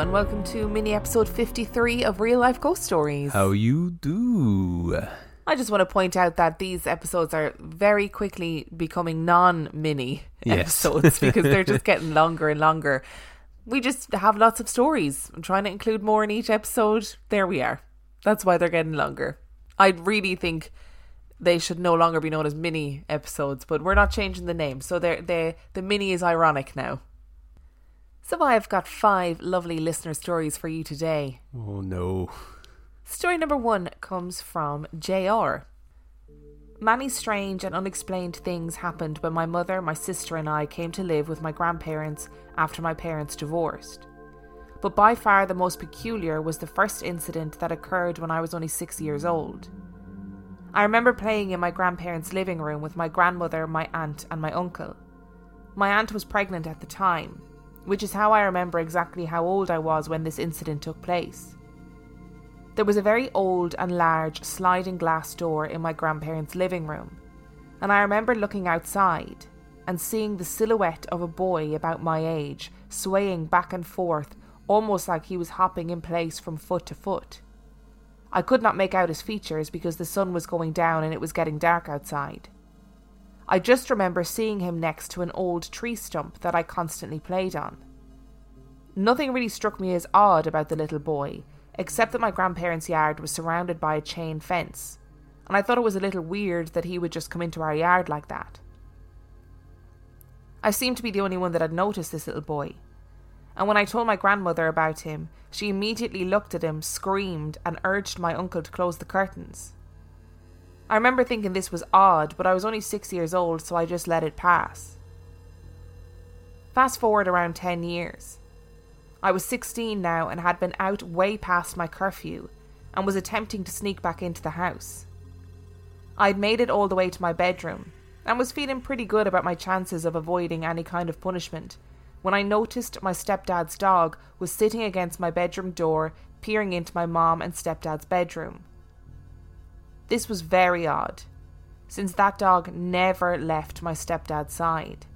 and welcome to mini episode 53 of Real Life Ghost Stories. How you do? I just want to point out that these episodes are very quickly becoming non mini Yes. episodes because they're just getting longer and longer. We just have lots of stories. I'm trying to include more in each episode. There we are. That's why they're getting longer. I really think they should no longer be known as mini episodes, but we're not changing the name. So they're, they the mini is ironic now. So I've got five lovely listener stories for you today. Oh no. Story number one comes from JR. Many strange and unexplained things happened when my mother, my sister, and I came to live with my grandparents after my parents divorced. But by far the most peculiar was the first incident that occurred when I was only six years old. I remember playing in my grandparents' living room with my grandmother, my aunt, and my uncle. My aunt was pregnant at the time, which is how I remember exactly how old I was when this incident took place. There was a very old and large sliding glass door in my grandparents' living room, and I remember looking outside and seeing the silhouette of a boy about my age swaying back and forth almost like he was hopping in place from foot to foot. I could not make out his features because the sun was going down and it was getting dark outside. I just remember seeing him next to an old tree stump that I constantly played on. Nothing really struck me as odd about the little boy, except that my grandparents' yard was surrounded by a chain fence, and I thought it was a little weird that he would just come into our yard like that. I seemed to be the only one that had noticed this little boy, and when I told my grandmother about him, she immediately looked at him, screamed, and urged my uncle to close the curtains. I remember thinking this was odd, but I was only six years old, so I just let it pass. Fast forward around 10 years. I was 16 now and had been out way past my curfew and was attempting to sneak back into the house. I'd made it all the way to my bedroom and was feeling pretty good about my chances of avoiding any kind of punishment when I noticed my stepdad's dog was sitting against my bedroom door, peering into my mom and stepdad's bedroom. This was very odd, since that dog never left my stepdad's side.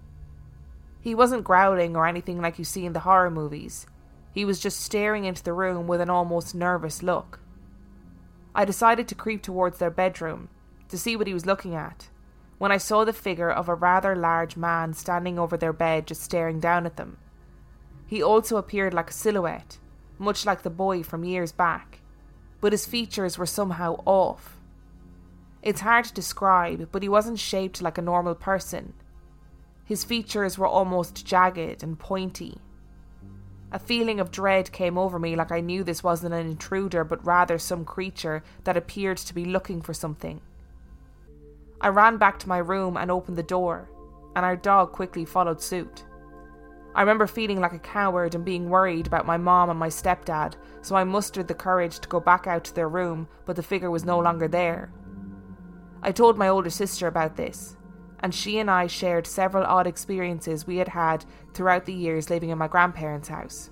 He wasn't growling or anything like you see in the horror movies. He was just staring into the room with an almost nervous look. I decided to creep towards their bedroom to see what he was looking at when I saw the figure of a rather large man standing over their bed just staring down at them. He also appeared like a silhouette, much like the boy from years back, but his features were somehow off. It's hard to describe, but he wasn't shaped like a normal person. His features were almost jagged and pointy. A feeling of dread came over me, like I knew this wasn't an intruder, but rather some creature that appeared to be looking for something. I ran back to my room and opened the door, and our dog quickly followed suit. I remember feeling like a coward and being worried about my mom and my stepdad, so I mustered the courage to go back out to their room, but the figure was no longer there. I told my older sister about this, and she and I shared several odd experiences we had had throughout the years living in my grandparents' house.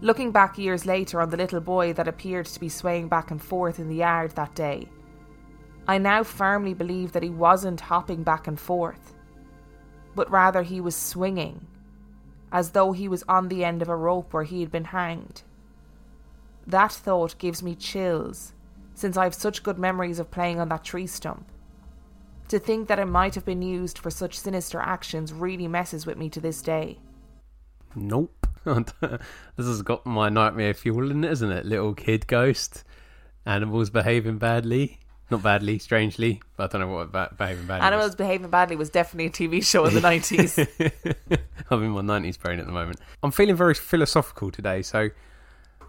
Looking back years later on the little boy that appeared to be swaying back and forth in the yard that day, I now firmly believe that he wasn't hopping back and forth, but rather he was swinging, as though he was on the end of a rope where he had been hanged. That thought gives me chills, since I have such good memories of playing on that tree stump. To think that it might have been used for such sinister actions really messes with me to this day. Nope. this has got my nightmare fuel in it, isn't it? Little kid ghost, animals behaving badly. Not badly, strangely, but I don't know what ba- behaving badly. Animals Behaving Badly was definitely a TV show in the 90s. I'm in my 90s brain at the moment. I'm feeling very philosophical today, so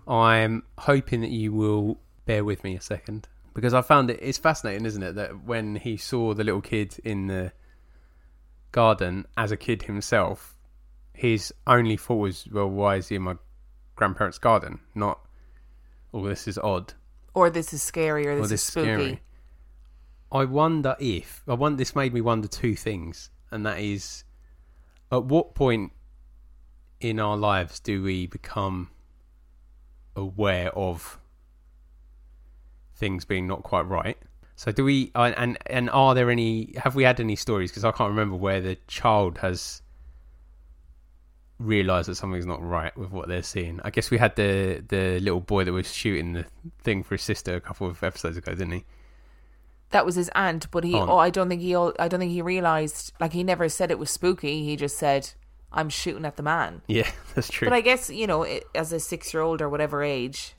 I'm hoping that you will bear with me a second because I found it it's fascinating, isn't it, that when he saw the little kid in the garden as a kid himself, his only thought was, "Well, why is he in my grandparents' garden?" Not, "Oh, this is odd." or this is scary, or this, Or is this is spooky. scary. I wonder if I wonder. This made me wonder two things, and that is, at what point in our lives do we become aware of things being not quite right? So do we? And and, and are there any? Have we had any stories? Because I can't remember where the child has realised that something's not right with what they're seeing. I guess we had the the little boy that was shooting the thing for his sister a couple of episodes ago, didn't he? That was his aunt, but he. Oh. Oh, I don't think he. I don't think he realized. Like he never said it was spooky. He just said, "I'm shooting at the man." Yeah, that's true. But I guess you know, as a six-year-old or whatever age,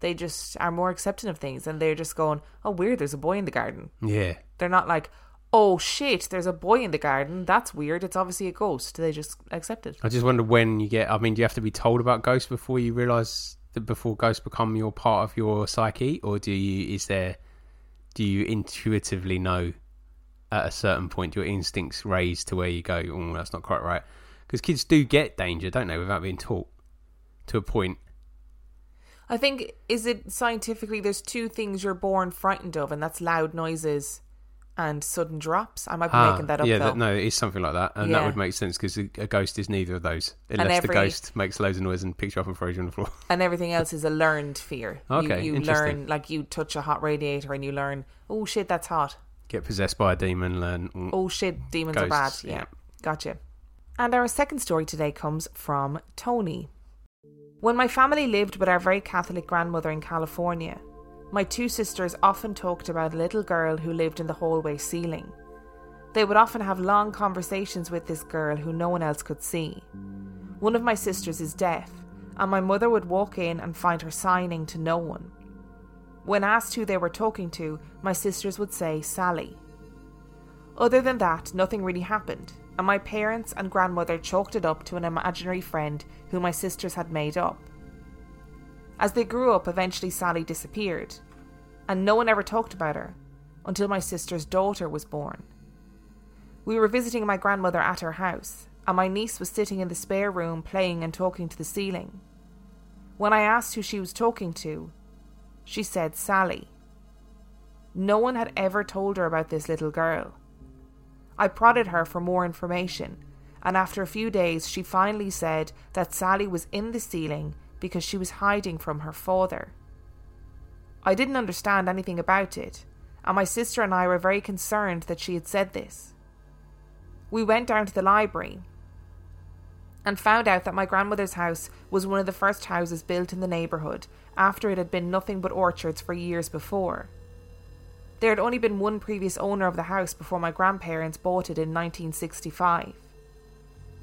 they just are more accepting of things, and they're just going, "Oh, weird. There's a boy in the garden." yeah, They're not like, "Oh shit, there's a boy in the garden. That's weird. It's obviously a ghost." They just accept it. I just wonder when you get. I mean, do you have to be told about ghosts before you realise that before ghosts become your part of your psyche, or do you? Is there? Do you intuitively know at a certain point your instincts raise to where you go? Oh, that's not quite right. Because kids do get danger, don't they, without being taught to a point. I think is it scientifically there's two things you're born frightened of, and that's loud noises and sudden drops. I might be Ah, making that up yeah, that, no, it is something like that, and that would make sense because a, a ghost is neither of those, unless every- the ghost makes loads of noise and picks you up and throws you on the floor. and everything else is a learned fear. Okay, you, you learn like you touch a hot radiator and you learn, oh shit, that's hot. Get possessed by a demon, learn. mm, Oh shit, demons are bad. Yeah. yeah. gotcha. And our second story today comes from Tony. When my family lived with our very Catholic grandmother in California, my two sisters often talked about a little girl who lived in the hallway ceiling. They would often have long conversations with this girl who no one else could see. One of my sisters is deaf, and my mother would walk in and find her signing to no one. When asked who they were talking to, my sisters would say Sally. Other than that, nothing really happened, and my parents and grandmother chalked it up to an imaginary friend who my sisters had made up. As they grew up, eventually Sally disappeared, and no one ever talked about her until my sister's daughter was born. We were visiting my grandmother at her house, and my niece was sitting in the spare room playing and talking to the ceiling. When I asked who she was talking to, she said Sally. No one had ever told her about this little girl. I prodded her for more information, and after a few days, she finally said that Sally was in the ceiling because she was hiding from her father. I didn't understand anything about it, and my sister and I were very concerned that she had said this. We went down to the library and found out that my grandmother's house was one of the first houses built in the neighbourhood after it had been nothing but orchards for years before. There had only been one previous owner of the house before my grandparents bought it in 1965.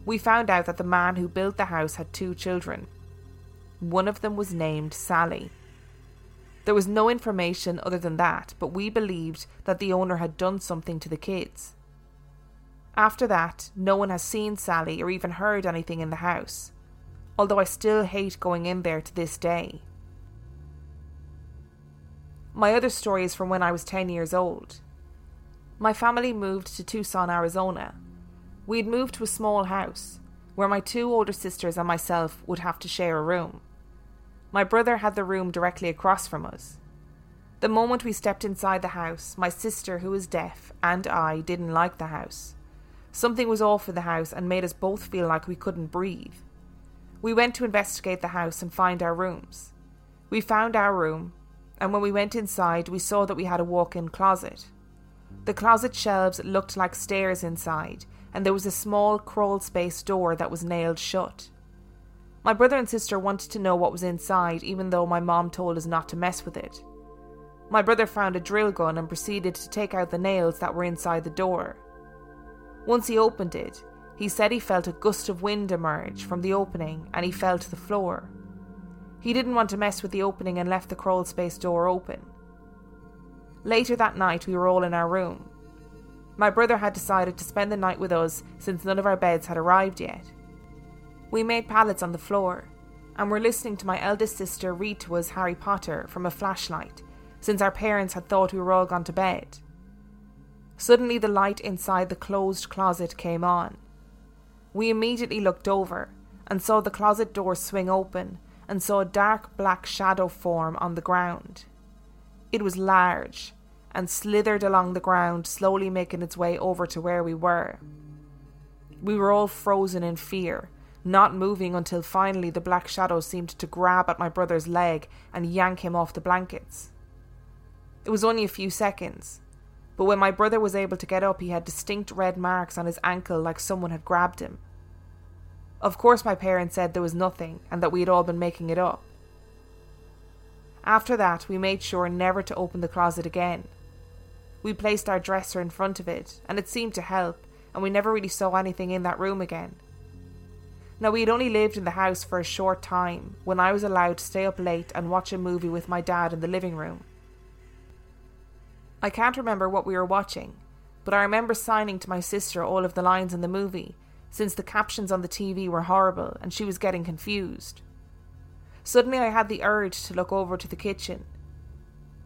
We found out that the man who built the house had two children. One of them was named Sally. There was no information other than that, but we believed that the owner had done something to the kids. After that, no one has seen Sally or even heard anything in the house, although I still hate going in there to this day. My other story is from when I was 10 years old. My family moved to Tucson, Arizona. We had moved to a small house where my two older sisters and myself would have to share a room. My brother had the room directly across from us. The moment we stepped inside the house, my sister, who is deaf, and I didn't like the house. Something was off in the house and made us both feel like we couldn't breathe. We went to investigate the house and find our rooms. We found our room, and when we went inside, we saw that we had a walk in closet. The closet shelves looked like stairs inside, and there was a small crawl space door that was nailed shut. My brother and sister wanted to know what was inside, even though my mom told us not to mess with it. My brother found a drill gun and proceeded to take out the nails that were inside the door. Once he opened it, he said he felt a gust of wind emerge from the opening and he fell to the floor. He didn't want to mess with the opening and left the crawl space door open. Later that night, we were all in our room. My brother had decided to spend the night with us since none of our beds had arrived yet. We made pallets on the floor and were listening to my eldest sister read to us Harry Potter from a flashlight since our parents had thought we were all gone to bed. Suddenly, the light inside the closed closet came on. We immediately looked over and saw the closet door swing open and saw a dark black shadow form on the ground. It was large and slithered along the ground, slowly making its way over to where we were. We were all frozen in fear, not moving until finally the black shadow seemed to grab at my brother's leg and yank him off the blankets. It was only a few seconds, but when my brother was able to get up, he had distinct red marks on his ankle like someone had grabbed him. Of course, my parents said there was nothing and that we had all been making it up. After that, we made sure never to open the closet again. We placed our dresser in front of it, and it seemed to help, and we never really saw anything in that room again. Now, we had only lived in the house for a short time when I was allowed to stay up late and watch a movie with my dad in the living room. I can't remember what we were watching, but I remember signing to my sister all of the lines in the movie, since the captions on the TV were horrible and she was getting confused. Suddenly, I had the urge to look over to the kitchen.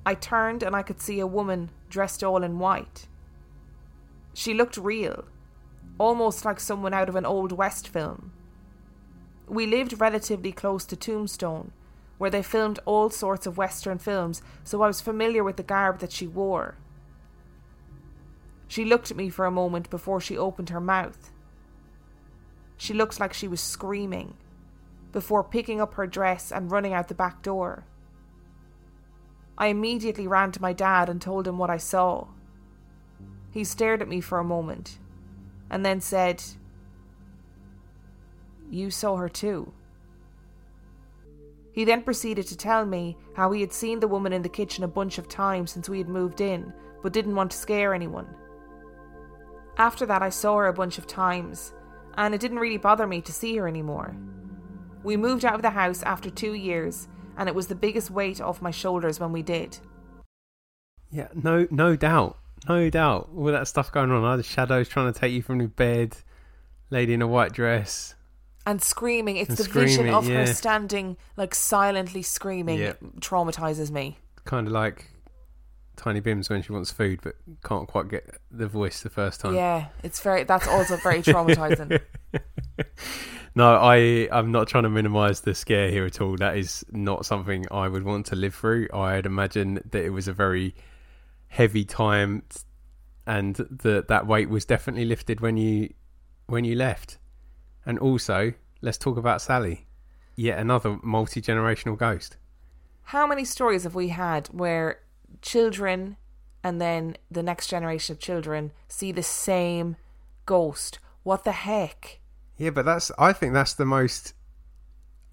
I turned and I could see a woman dressed all in white. She looked real, almost like someone out of an Old West film. We lived relatively close to Tombstone, where they filmed all sorts of Western films, so I was familiar with the garb that she wore. She looked at me for a moment before she opened her mouth. She looked like she was screaming, before picking up her dress and running out the back door. I immediately ran to my dad and told him what I saw. He stared at me for a moment and then said, You saw her too. He then proceeded to tell me how he had seen the woman in the kitchen a bunch of times since we had moved in, but didn't want to scare anyone. After that, I saw her a bunch of times, and it didn't really bother me to see her anymore. We moved out of the house after two years, and it was the biggest weight off my shoulders when we did. Yeah, no, no doubt, no doubt. All that stuff going on, the shadows trying to take you from your bed, lady in a white dress, and screaming. It's And the vision of yeah. her standing, like silently screaming, Yeah. traumatizes me. kind of like Tiny Bims when she wants food but can't quite get the voice the first time. Yeah, it's very. That's also very traumatizing. No, I I'm not trying to minimise the scare here at all. That is not something I would want to live through. I'd imagine that it was a very heavy time, and that that weight was definitely lifted when you when you left. And also, let's talk about Sally, yet another multi generational ghost. How many stories have we had where children and then the next generation of children see the same ghost? What the heck? Yeah, but that's I think that's the most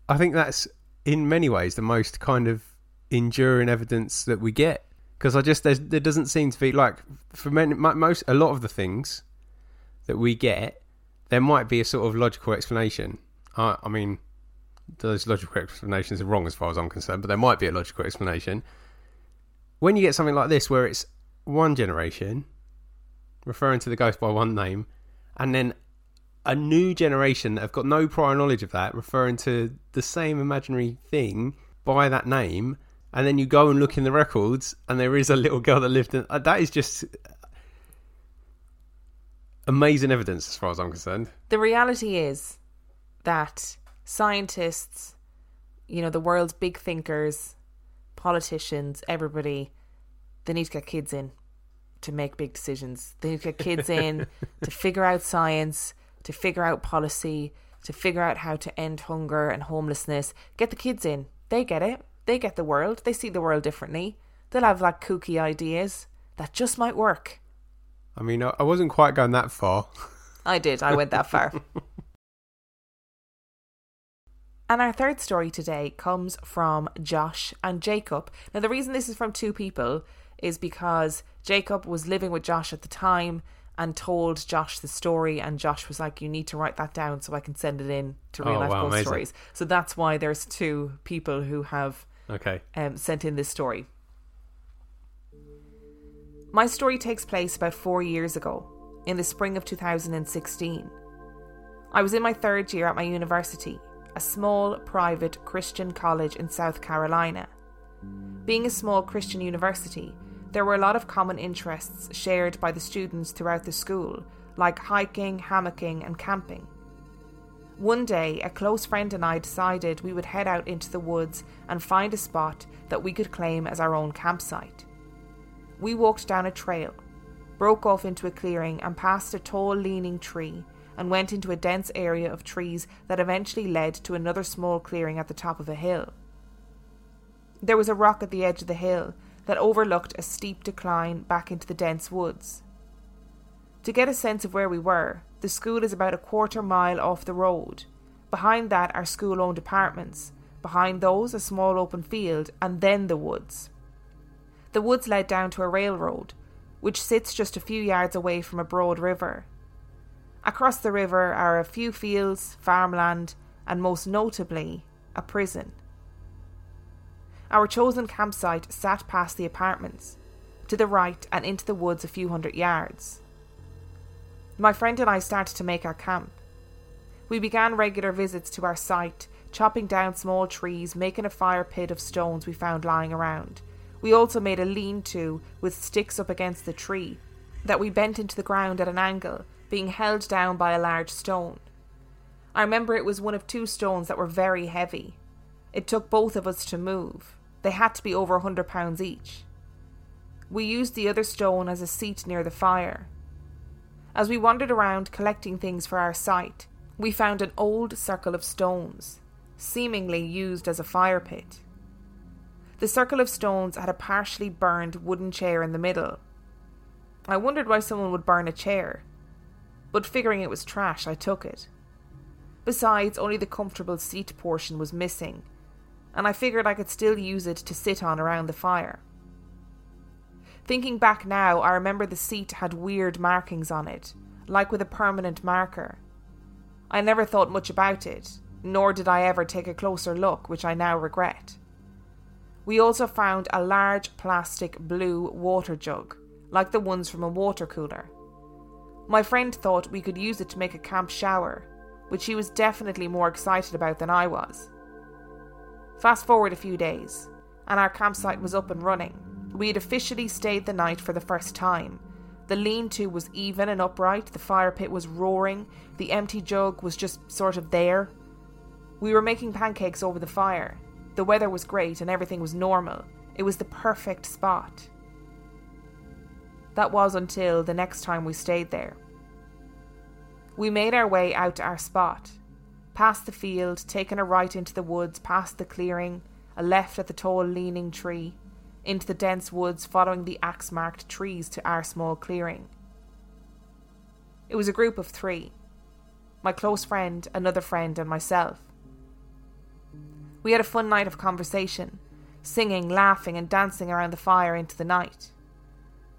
I think that's in many ways the most kind of enduring evidence that we get because I just there doesn't seem to be like for many, most a lot of the things that we get there might be a sort of logical explanation. I, I mean, those logical explanations are wrong as far as I'm concerned, but there might be a logical explanation. When you get something like this, where it's one generation referring to the ghost by one name, and then a new generation that have got no prior knowledge of that referring to the same imaginary thing by that name, and then you go and look in the records, and there is a little girl that lived in. Uh, that is just amazing evidence, as far as I'm concerned. The reality is that scientists, you know, the world's big thinkers, politicians, everybody, they need to get kids in to make big decisions. They need to get kids in to figure out science, to figure out policy, to figure out how to end hunger and homelessness. Get the kids in. They get it. They get the world. They see the world differently. They'll have like kooky ideas that just might work. I mean, I I wasn't quite going that far. I did. I went that far. and our third story today comes from Josh and Jacob. Now, the reason this is from two people is because Jacob was living with Josh at the time and told Josh the story, and Josh was like, "You need to write that down so I can send it in to real Oh, life wow, ghost amazing. stories." So that's why there's two people who have Okay. um, sent in this story. My story takes place about four years ago, in the spring of 2016. I was in my third year at my university, a small private Christian college in South Carolina. Being a small Christian university, there were a lot of common interests shared by the students throughout the school, like hiking, hammocking, and camping. One day, a close friend and I decided we would head out into the woods and find a spot that we could claim as our own campsite. We walked down a trail, broke off into a clearing, and passed a tall, leaning tree, and went into a dense area of trees that eventually led to another small clearing at the top of a hill. There was a rock at the edge of the hill that overlooked a steep decline back into the dense woods. To get a sense of where we were, the school is about a quarter mile off the road, Behind that are school owned apartments. Behind those, a small open field, and then the woods. The woods led down to a railroad, which sits just a few yards away from a broad river. Across the river are a few fields, farmland, and most notably, a prison. Our chosen campsite sat past the apartments, to the right and into the woods a few hundred yards. My friend and I started to make our camp. We began regular visits to our site, chopping down small trees, making a fire pit of stones we found lying around. We also made a lean to with sticks up against the tree that we bent into the ground at an angle, being held down by a large stone. I remember it was one of two stones that were very heavy. It took both of us to move. They had to be over a hundred pounds each. We used the other stone as a seat near the fire. As we wandered around collecting things for our site, we found an old circle of stones, seemingly used as a fire pit. The circle of stones had a partially burned wooden chair in the middle. I wondered why someone would burn a chair, but figuring it was trash, I took it. Besides, only the comfortable seat portion was missing, and I figured I could still use it to sit on around the fire. Thinking back now, I remember the seat had weird markings on it, like with a permanent marker I never thought much about it, nor did I ever take a closer look, which I now regret. We also found a large plastic blue water jug, like the ones from a water cooler. My friend thought we could use it to make a camp shower, which he was definitely more excited about than I was. Fast forward a few days, and our campsite was up and running. We had officially stayed the night for the first time, the lean to was even and upright, the fire pit was roaring, the empty jug was just sort of there. We were making pancakes over the fire. The weather was great and everything was normal. It was the perfect spot. That was until the next time we stayed there. We made our way out to our spot, past the field, taking a right into the woods, past the clearing, a left at the tall leaning tree into the dense woods following the axe marked trees to our small clearing. It was a group of three my close friend, another friend, and myself. We had a fun night of conversation, singing, laughing, and dancing around the fire into the night.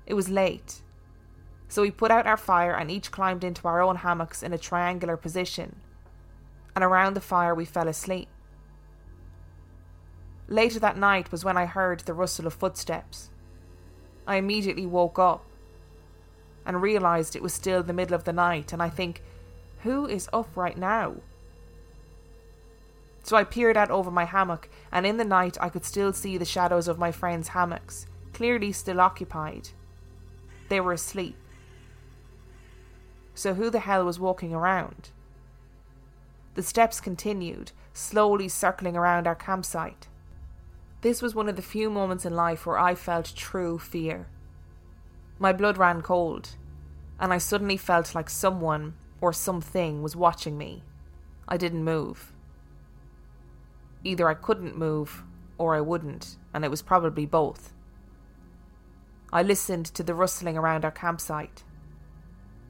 It was late, so we put out our fire and each climbed into our own hammocks in a triangular position, and around the fire we fell asleep. Later that night was when I heard the rustle of footsteps. I immediately woke up and realised it was still the middle of the night, and I think, who is up right now? So I peered out over my hammock, and in the night I could still see the shadows of my friends' hammocks, clearly still occupied. They were asleep. So who the hell was walking around? The steps continued, slowly circling around our campsite. This was one of the few moments in life where I felt true fear. My blood ran cold, and I suddenly felt like someone or something was watching me. I didn't move. Either I couldn't move or I wouldn't, and it was probably both. I listened to the rustling around our campsite.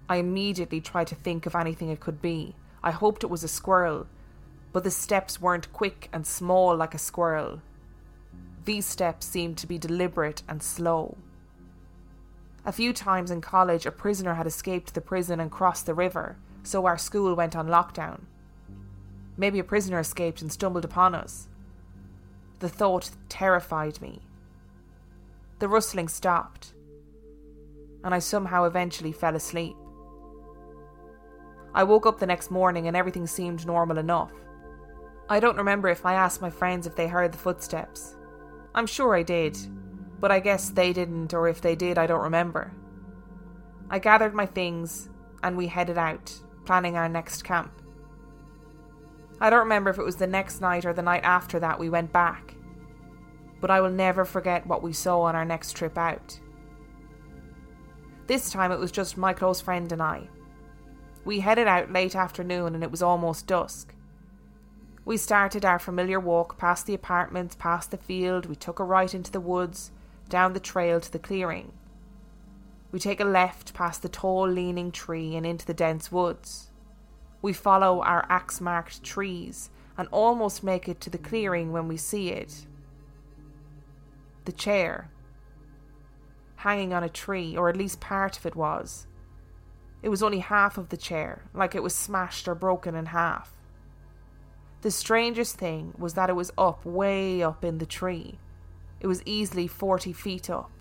I immediately tried to think of anything it could be. I hoped it was a squirrel, but the steps weren't quick and small like a squirrel. These steps seemed to be deliberate and slow. A few times in college, a prisoner had escaped the prison and crossed the river, so our school went on lockdown. Maybe a prisoner escaped and stumbled upon us. The thought terrified me. The rustling stopped, and I somehow eventually fell asleep. I woke up the next morning and everything seemed normal enough. I don't remember if I asked my friends if they heard the footsteps. I'm sure I did, but I guess they didn't, or if they did, I don't remember. I gathered my things and we headed out, planning our next camp. I don't remember if it was the next night or the night after that we went back, but I will never forget what we saw on our next trip out. This time it was just my close friend and I. We headed out late afternoon and it was almost dusk. We started our familiar walk past the apartments, past the field. We took a right into the woods, down the trail to the clearing. We take a left past the tall, leaning tree and into the dense woods. We follow our axe marked trees and almost make it to the clearing when we see it. The chair, hanging on a tree, or at least part of it was. It was only half of the chair, like it was smashed or broken in half. The strangest thing was that it was up, way up in the tree. It was easily 40 feet up.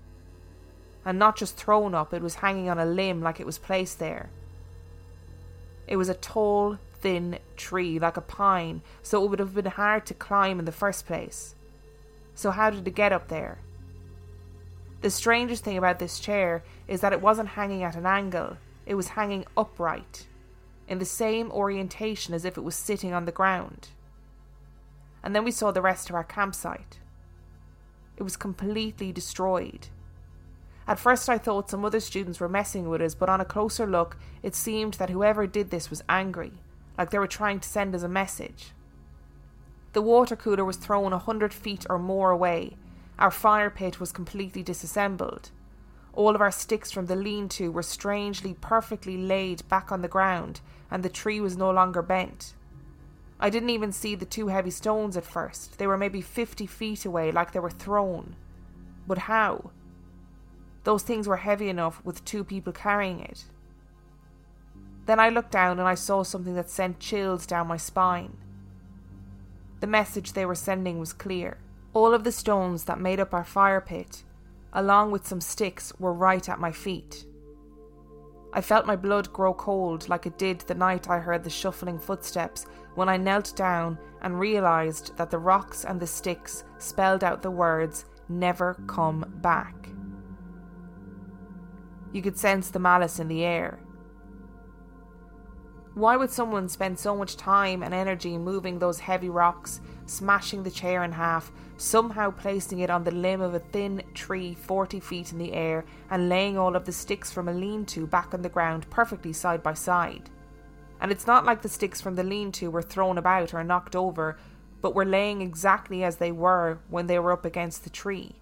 And not just thrown up, it was hanging on a limb like it was placed there. It was a tall, thin tree, like a pine, so it would have been hard to climb in the first place. So, how did it get up there? The strangest thing about this chair is that it wasn't hanging at an angle, it was hanging upright, in the same orientation as if it was sitting on the ground. And then we saw the rest of our campsite. It was completely destroyed. At first, I thought some other students were messing with us, but on a closer look, it seemed that whoever did this was angry, like they were trying to send us a message. The water cooler was thrown a hundred feet or more away. Our fire pit was completely disassembled. All of our sticks from the lean to were strangely perfectly laid back on the ground, and the tree was no longer bent. I didn't even see the two heavy stones at first. They were maybe 50 feet away, like they were thrown. But how? Those things were heavy enough with two people carrying it. Then I looked down and I saw something that sent chills down my spine. The message they were sending was clear. All of the stones that made up our fire pit along with some sticks, were right at my feet. I felt my blood grow cold like it did the night I heard the shuffling footsteps when I knelt down and realised that the rocks and the sticks spelled out the words, Never come back. You could sense the malice in the air. Why would someone spend so much time and energy moving those heavy rocks, smashing the chair in half, somehow placing it on the limb of a thin tree 40 feet in the air, and laying all of the sticks from a lean to back on the ground perfectly side by side? And it's not like the sticks from the lean to were thrown about or knocked over, but were laying exactly as they were when they were up against the tree.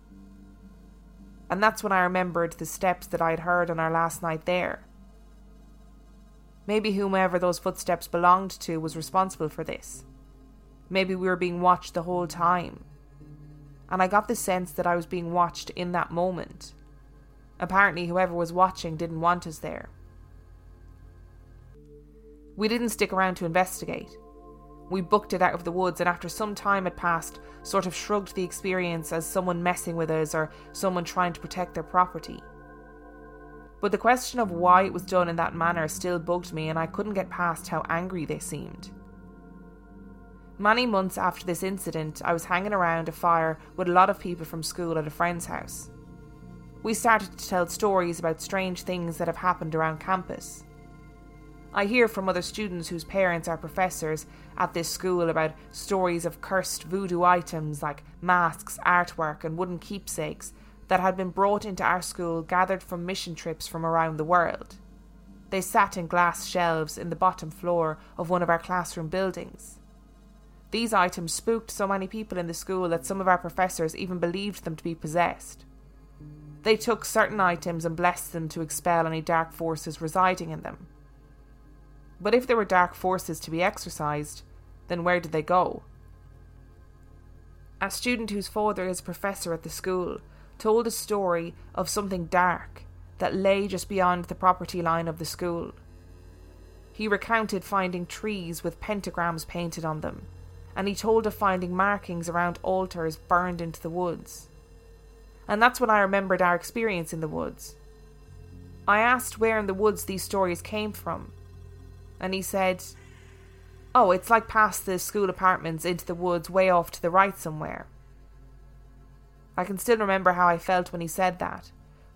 And that's when I remembered the steps that I'd heard on our last night there. Maybe whomever those footsteps belonged to was responsible for this. Maybe we were being watched the whole time. And I got the sense that I was being watched in that moment. Apparently, whoever was watching didn't want us there. We didn't stick around to investigate. We booked it out of the woods, and after some time had passed, sort of shrugged the experience as someone messing with us or someone trying to protect their property. But the question of why it was done in that manner still bugged me, and I couldn't get past how angry they seemed. Many months after this incident, I was hanging around a fire with a lot of people from school at a friend's house. We started to tell stories about strange things that have happened around campus. I hear from other students whose parents are professors at this school about stories of cursed voodoo items like masks, artwork, and wooden keepsakes that had been brought into our school gathered from mission trips from around the world. They sat in glass shelves in the bottom floor of one of our classroom buildings. These items spooked so many people in the school that some of our professors even believed them to be possessed. They took certain items and blessed them to expel any dark forces residing in them. But if there were dark forces to be exorcised, then where did they go? A student whose father is a professor at the school told a story of something dark that lay just beyond the property line of the school. He recounted finding trees with pentagrams painted on them, and he told of finding markings around altars burned into the woods. And that's when I remembered our experience in the woods. I asked where in the woods these stories came from, and he said, Oh, it's like past the school apartments into the woods way off to the right somewhere. I can still remember how I felt when he said that,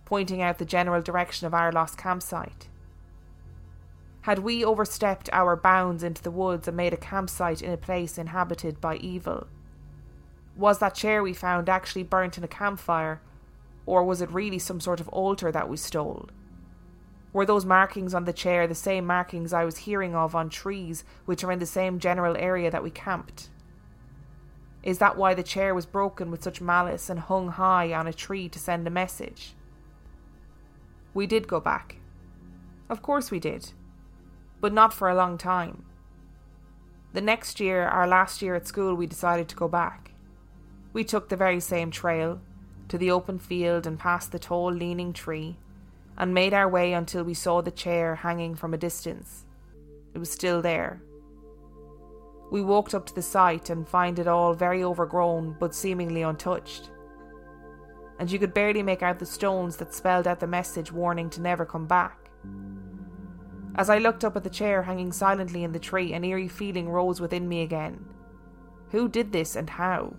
pointing out the general direction of our lost campsite. Had we overstepped our bounds into the woods and made a campsite in a place inhabited by evil? Was that chair we found actually burnt in a campfire, or was it really some sort of altar that we stole? Were those markings on the chair the same markings I was hearing of on trees which are in the same general area that we camped? Is that why the chair was broken with such malice and hung high on a tree to send a message? We did go back. Of course we did. But not for a long time. The next year, our last year at school, we decided to go back. We took the very same trail, to the open field and past the tall leaning tree, and made our way until we saw the chair hanging from a distance. It was still there. We walked up to the site and find it all very overgrown but seemingly untouched. And you could barely make out the stones that spelled out the message warning to never come back. As I looked up at the chair hanging silently in the tree, an eerie feeling rose within me again. Who did this and how?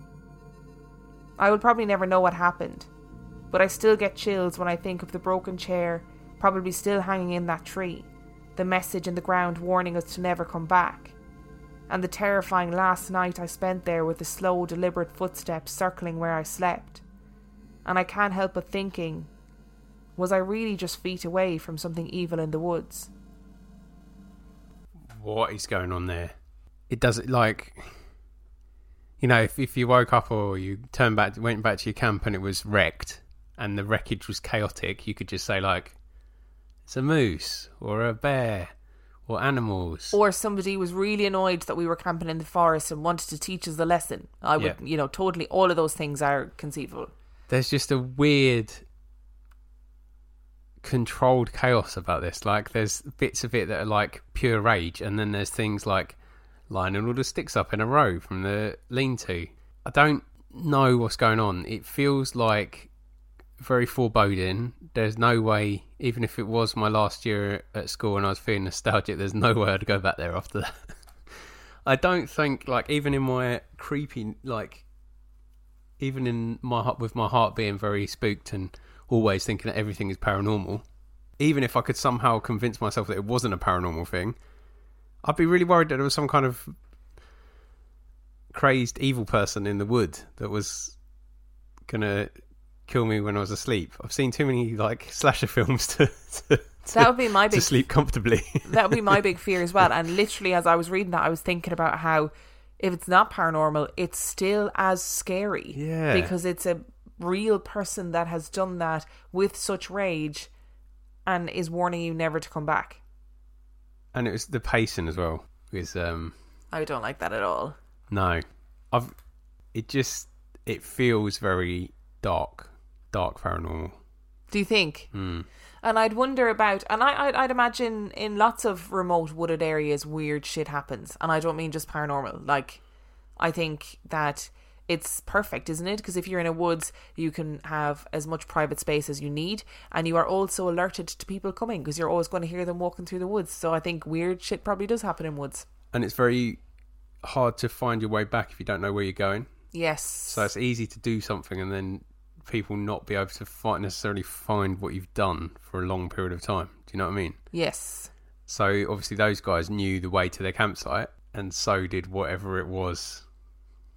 I will probably never know what happened, but I still get chills when I think of the broken chair probably still hanging in that tree, the message in the ground warning us to never come back, and the terrifying last night I spent there with the slow, deliberate footsteps circling where I slept. And I can't help but thinking, was I really just feet away from something evil in the woods? What is going on there? It doesn't like you know, if if you woke up or you turned back went back to your camp and it was wrecked and the wreckage was chaotic, you could just say like it's a moose or a bear or animals. Or somebody was really annoyed that we were camping in the forest and wanted to teach us a lesson. I would, Yeah. you know, totally, all of those things are conceivable. There's just a weird controlled chaos about this. Like there's bits of it that are like pure rage and then there's things like lining all the sticks up in a row from the lean to. I don't know what's going on. It feels like very foreboding. There's no way, even if it was my last year at school and I was feeling nostalgic, there's no way I'd go back there after that. I don't think, like, even in my creepy, like, even in my heart, with my heart being very spooked and always thinking that everything is paranormal, even if I could somehow convince myself that it wasn't a paranormal thing, I'd be really worried that there was some kind of crazed evil person in the wood that was gonna kill me when I was asleep. I've seen too many like slasher films to to, That would be my to big sleep comfortably. that would be my big fear as well. And literally, as I was reading that, I was thinking about how if it's not paranormal, it's still as scary. Yeah. Because it's a real person that has done that with such rage and is warning you never to come back. and it was the pacing as well. Was um I don't like that at all. no, I've it just it feels very dark, dark paranormal. Do you think? Hmm. And I'd wonder about, and I, I'd, I'd imagine in lots of remote wooded areas, weird shit happens. And I don't mean just paranormal. Like, I think that it's perfect, isn't it? Because if you're in a woods, you can have as much private space as you need, and you are also alerted to people coming because you're always going to hear them walking through the woods. So I think weird shit probably does happen in woods. And it's very hard to find your way back if you don't know where you're going. Yes. So it's easy to do something and then people not be able to find, necessarily find what you've done for a long period of time. Do you know what I mean? yes. So obviously those guys knew the way to their campsite, and so did whatever it was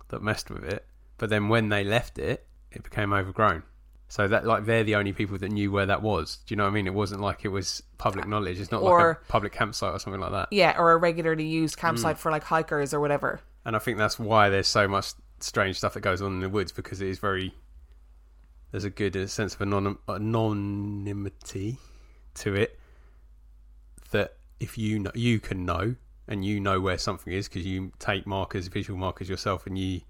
that messed with it. But then when they left it, it became overgrown. So that like they're the only people that knew where that was. Do you know what I mean? It wasn't like it was public knowledge. It's not like a public campsite or something like that. Yeah, or a regularly used campsite mm. for like hikers or whatever. And I think that's why there's so much strange stuff that goes on in the woods because it is very there's a good sense of anonym, anonymity to it that if you know, you can know and you know where something is because you take markers visual markers yourself and you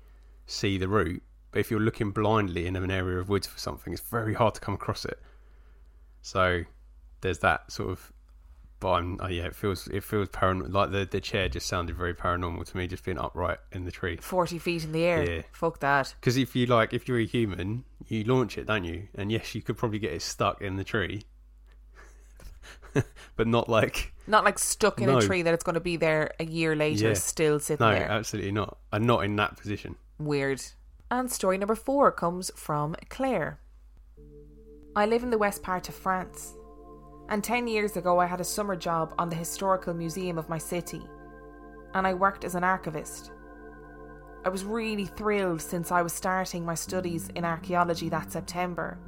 see the route. But if you're looking blindly in an area of woods for something it's very hard to come across it. So there's that sort of but I'm, oh yeah, it feels it feels paranormal. Like the the chair just sounded very paranormal to me, just being upright in the tree. 40 feet in the air. Yeah. Fuck that. Because if you like, if you're a human, you launch it, don't you? And yes, you could probably get it stuck in the tree, but not like Not like stuck in No. a tree that it's going to be there a year later, Yeah. still sitting no, there. No, absolutely not. And not in that position. Weird. And story number four comes from Claire. I live in the west part of France. And 10 years ago, I had a summer job on the historical museum of my city. And I worked as an archivist. I was really thrilled since I was starting my studies in archaeology that September.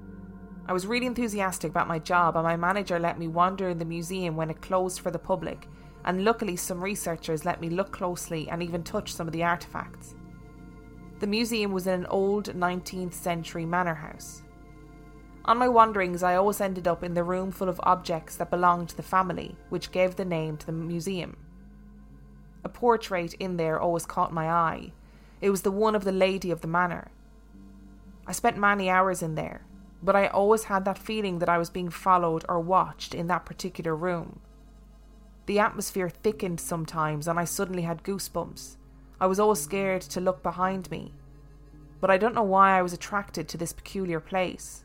I was really enthusiastic about my job, and my manager let me wander in the museum when it closed for the public. And luckily, some researchers let me look closely and even touch some of the artifacts. The museum was in an old 19th century manor house. On my wanderings, I always ended up in the room full of objects that belonged to the family, which gave the name to the museum. A portrait in there always caught my eye. It was the one of the lady of the manor. I spent many hours in there, but I always had that feeling that I was being followed or watched in that particular room. The atmosphere thickened sometimes, and I suddenly had goosebumps. I was always scared to look behind me. But I don't know why I was attracted to this peculiar place.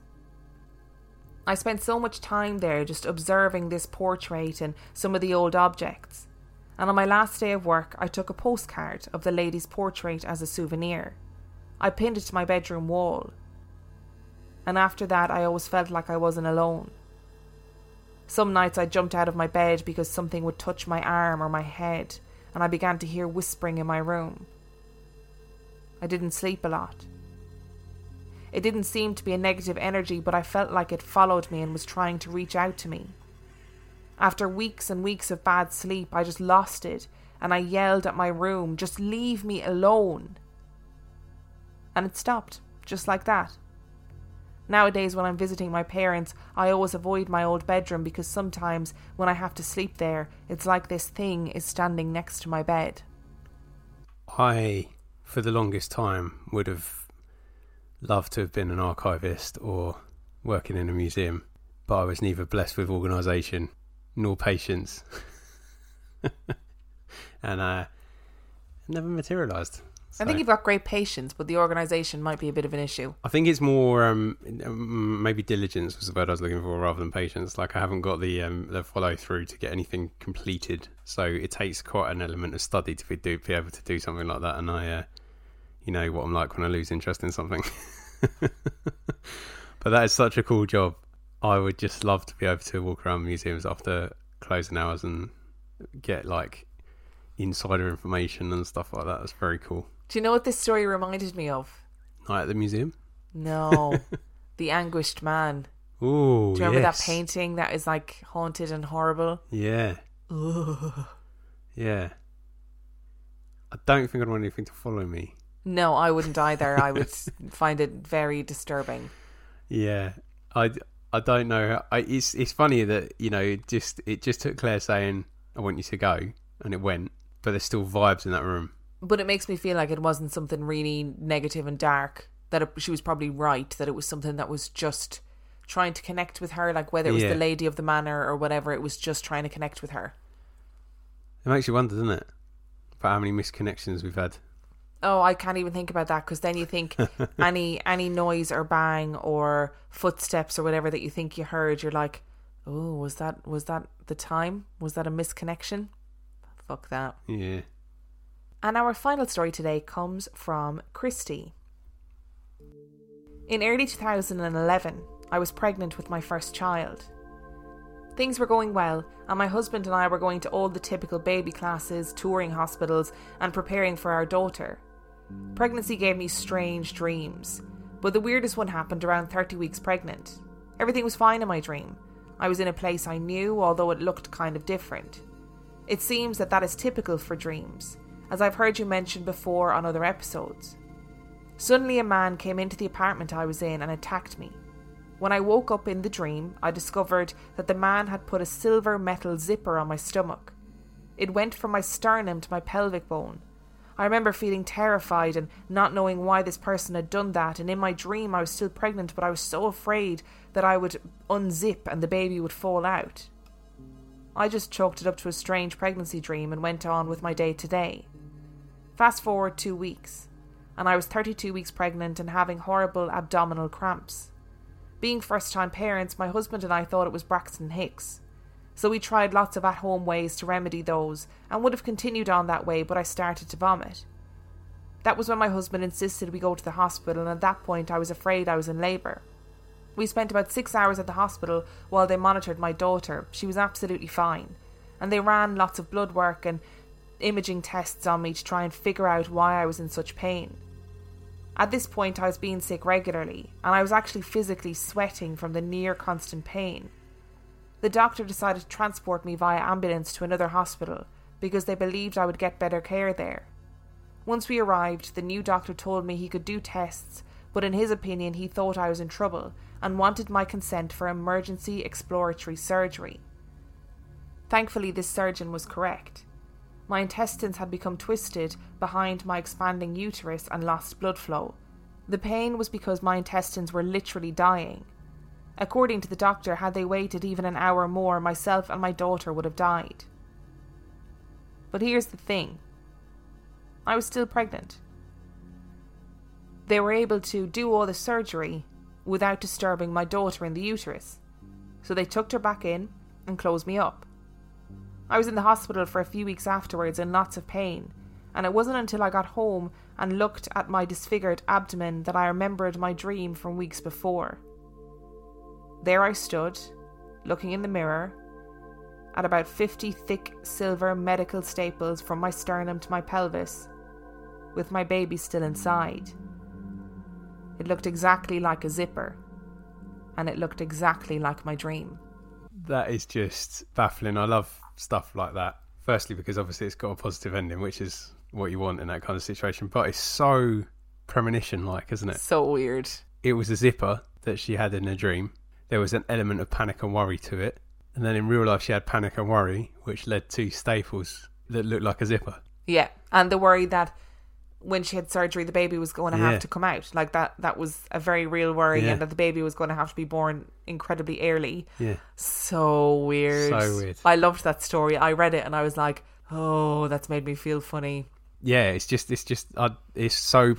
I spent so much time there just observing this portrait and some of the old objects. And on my last day of work, I took a postcard of the lady's portrait as a souvenir. I pinned it to my bedroom wall. And after that, I always felt like I wasn't alone. Some nights I jumped out of my bed because something would touch my arm or my head, and I began to hear whispering in my room. I didn't sleep a lot. It didn't seem to be a negative energy, but I felt like it followed me and was trying to reach out to me. After weeks and weeks of bad sleep, I just lost it and I yelled at my room, just leave me alone. And it stopped, just like that. Nowadays, when I'm visiting my parents, I always avoid my old bedroom because sometimes when I have to sleep there, it's like this thing is standing next to my bed. I, for the longest time, would have loved to have been an archivist or working in a museum, but I was neither blessed with organisation nor patience. and I never materialised. I think you've got great patience, but the organisation might be a bit of an issue. I think it's more um, maybe diligence was the word I was looking for rather than patience. Like I haven't got the um, the follow through to get anything completed, so it takes quite an element of study to be, do, be able to do something like that. And I, uh, you know what I'm like when I lose interest in something. but that is such a cool job. I would just love to be able to walk around museums after closing hours and get like insider information and stuff like that. That's very cool. Do you know what this story reminded me of? Night at the museum? No. the Anguished Man. Ooh, Do you remember yes. that painting that is like haunted and horrible? Yeah. Yeah. I don't think I'd want anything to follow me. No, I wouldn't either. I would find it very disturbing. Yeah. I, I don't know. I, it's it's funny that you know it just it just took Claire saying I want you to go and it went, but there's still vibes in that room. But it makes me feel like it wasn't something really negative and dark. That it, she was probably right. That it was something that was just trying to connect with her, like whether it was Yeah. the lady of the manor or whatever. It was just trying to connect with her. It makes you wonder, doesn't it? About how many misconnections we've had. Oh, I can't even think about that because then you think any any noise or bang or footsteps or whatever that you think you heard, you're like, oh, was that was that the time? Was that a misconnection? Fuck that. Yeah. And our final story today comes from Christy. In early 2011, I was pregnant with my first child. Things were going well, and my husband and I were going to all the typical baby classes, touring hospitals, and preparing for our daughter. Pregnancy gave me strange dreams, but the weirdest one happened around 30 weeks pregnant. Everything was fine in my dream. I was in a place I knew, although it looked kind of different. It seems that that is typical for dreams, as I've heard you mention before on other episodes. Suddenly, a man came into the apartment I was in and attacked me. When I woke up in the dream, I discovered that the man had put a silver metal zipper on my stomach. It went from my sternum to my pelvic bone. I remember feeling terrified and not knowing why this person had done that, and in my dream I was still pregnant, but I was so afraid that I would unzip and the baby would fall out. I just chalked it up to a strange pregnancy dream and went on with my day to day. Fast forward two weeks, and I was 32 weeks pregnant and having horrible abdominal cramps. Being first time parents, my husband and I thought it was Braxton Hicks. So we tried lots of at home ways to remedy those and would have continued on that way, but I started to vomit. That was when my husband insisted we go to the hospital, and at that point I was afraid I was in labour. We spent about six hours at the hospital while they monitored my daughter. She was absolutely fine. And they ran lots of blood work and imaging tests on me to try and figure out why I was in such pain. At this point, I was being sick regularly, and I was actually physically sweating from the near constant pain. The doctor decided to transport me via ambulance to another hospital because they believed I would get better care there. Once we arrived, the new doctor told me he could do tests, but in his opinion, he thought I was in trouble and wanted my consent for emergency exploratory surgery. Thankfully, this surgeon was correct. My intestines had become twisted behind my expanding uterus and lost blood flow. The pain was because my intestines were literally dying. According to the doctor, had they waited even an hour more, myself and my daughter would have died. But here's the thing I was still pregnant. They were able to do all the surgery without disturbing my daughter in the uterus. So they tucked her back in and closed me up. I was in the hospital for a few weeks afterwards in lots of pain, and it wasn't until I got home and looked at my disfigured abdomen that I remembered my dream from weeks before. There I stood, looking in the mirror, at about 50 thick silver medical staples from my sternum to my pelvis, with my baby still inside. It looked exactly like a zipper, and it looked exactly like my dream. That is just baffling. I love stuff like that. Firstly, because obviously it's got a positive ending, which is what you want in that kind of situation. But it's so premonition like, isn't it? So weird. It was a zipper that she had in her dream. There was an element of panic and worry to it. And then in real life, she had panic and worry, which led to staples that looked like a zipper. Yeah, and the worry that when she had surgery, the baby was going to have Yeah. to come out. Like that, that was a very real worry, Yeah. and that the baby was going to have to be born incredibly early. Yeah. So weird. So weird. I loved that story. I read it and I was like, oh, that's made me feel funny. Yeah, it's just, it's just, uh, it's so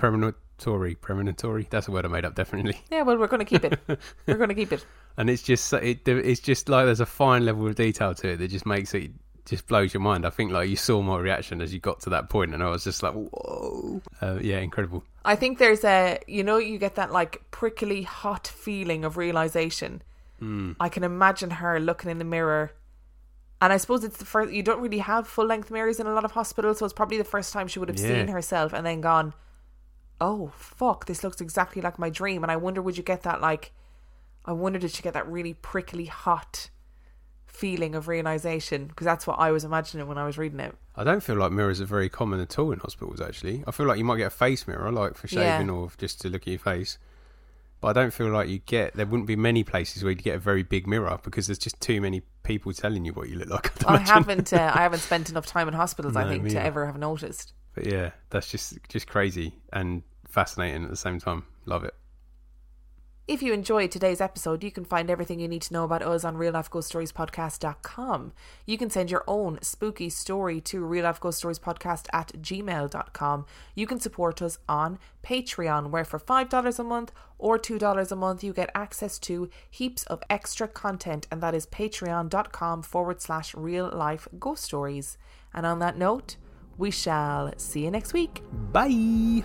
premonitory. Premonitory? That's a word I made up, definitely. Yeah, well, we're going to keep it. we're going to keep it. and it's just it, it's just like there's a fine level of detail to it that just makes it just blows your mind. I think like you saw my reaction as you got to that point, and I was just like, whoa, uh, yeah, incredible. I think there's a, you know, you get that like prickly hot feeling of realization. Hmm. I can imagine her looking in the mirror. And I suppose it's the first, you don't really have full length mirrors in a lot of hospitals, so it's probably the first time she would have Yeah. seen herself and then gone, oh, fuck, this looks exactly like my dream. And I wonder, would you get that like, I wonder, did she get that really prickly hot feeling of realization? Because that's what I was imagining when I was reading it. I don't feel like mirrors are very common at all in hospitals. Actually, I feel like you might get a face mirror, like for Yeah. shaving or just to look at your face. But I don't feel like you get. There wouldn't be many places where you get a very big mirror because there's just too many people telling you what you look like. I'd I haven't, uh, I haven't spent enough time in hospitals, I think, to either. ever have noticed. But yeah, that's just just crazy and fascinating at the same time. Love it. If you enjoyed today's episode, you can find everything you need to know about us on reallifeghoststoriespodcast.com. You can send your own spooky story to reallifeghoststoriespodcast at gmail.com. You can support us on Patreon, where for $5 a month or $2 a month, you get access to heaps of extra content, and that is patreon.com forward slash real life ghost stories. And on that note, we shall see you next week. Bye.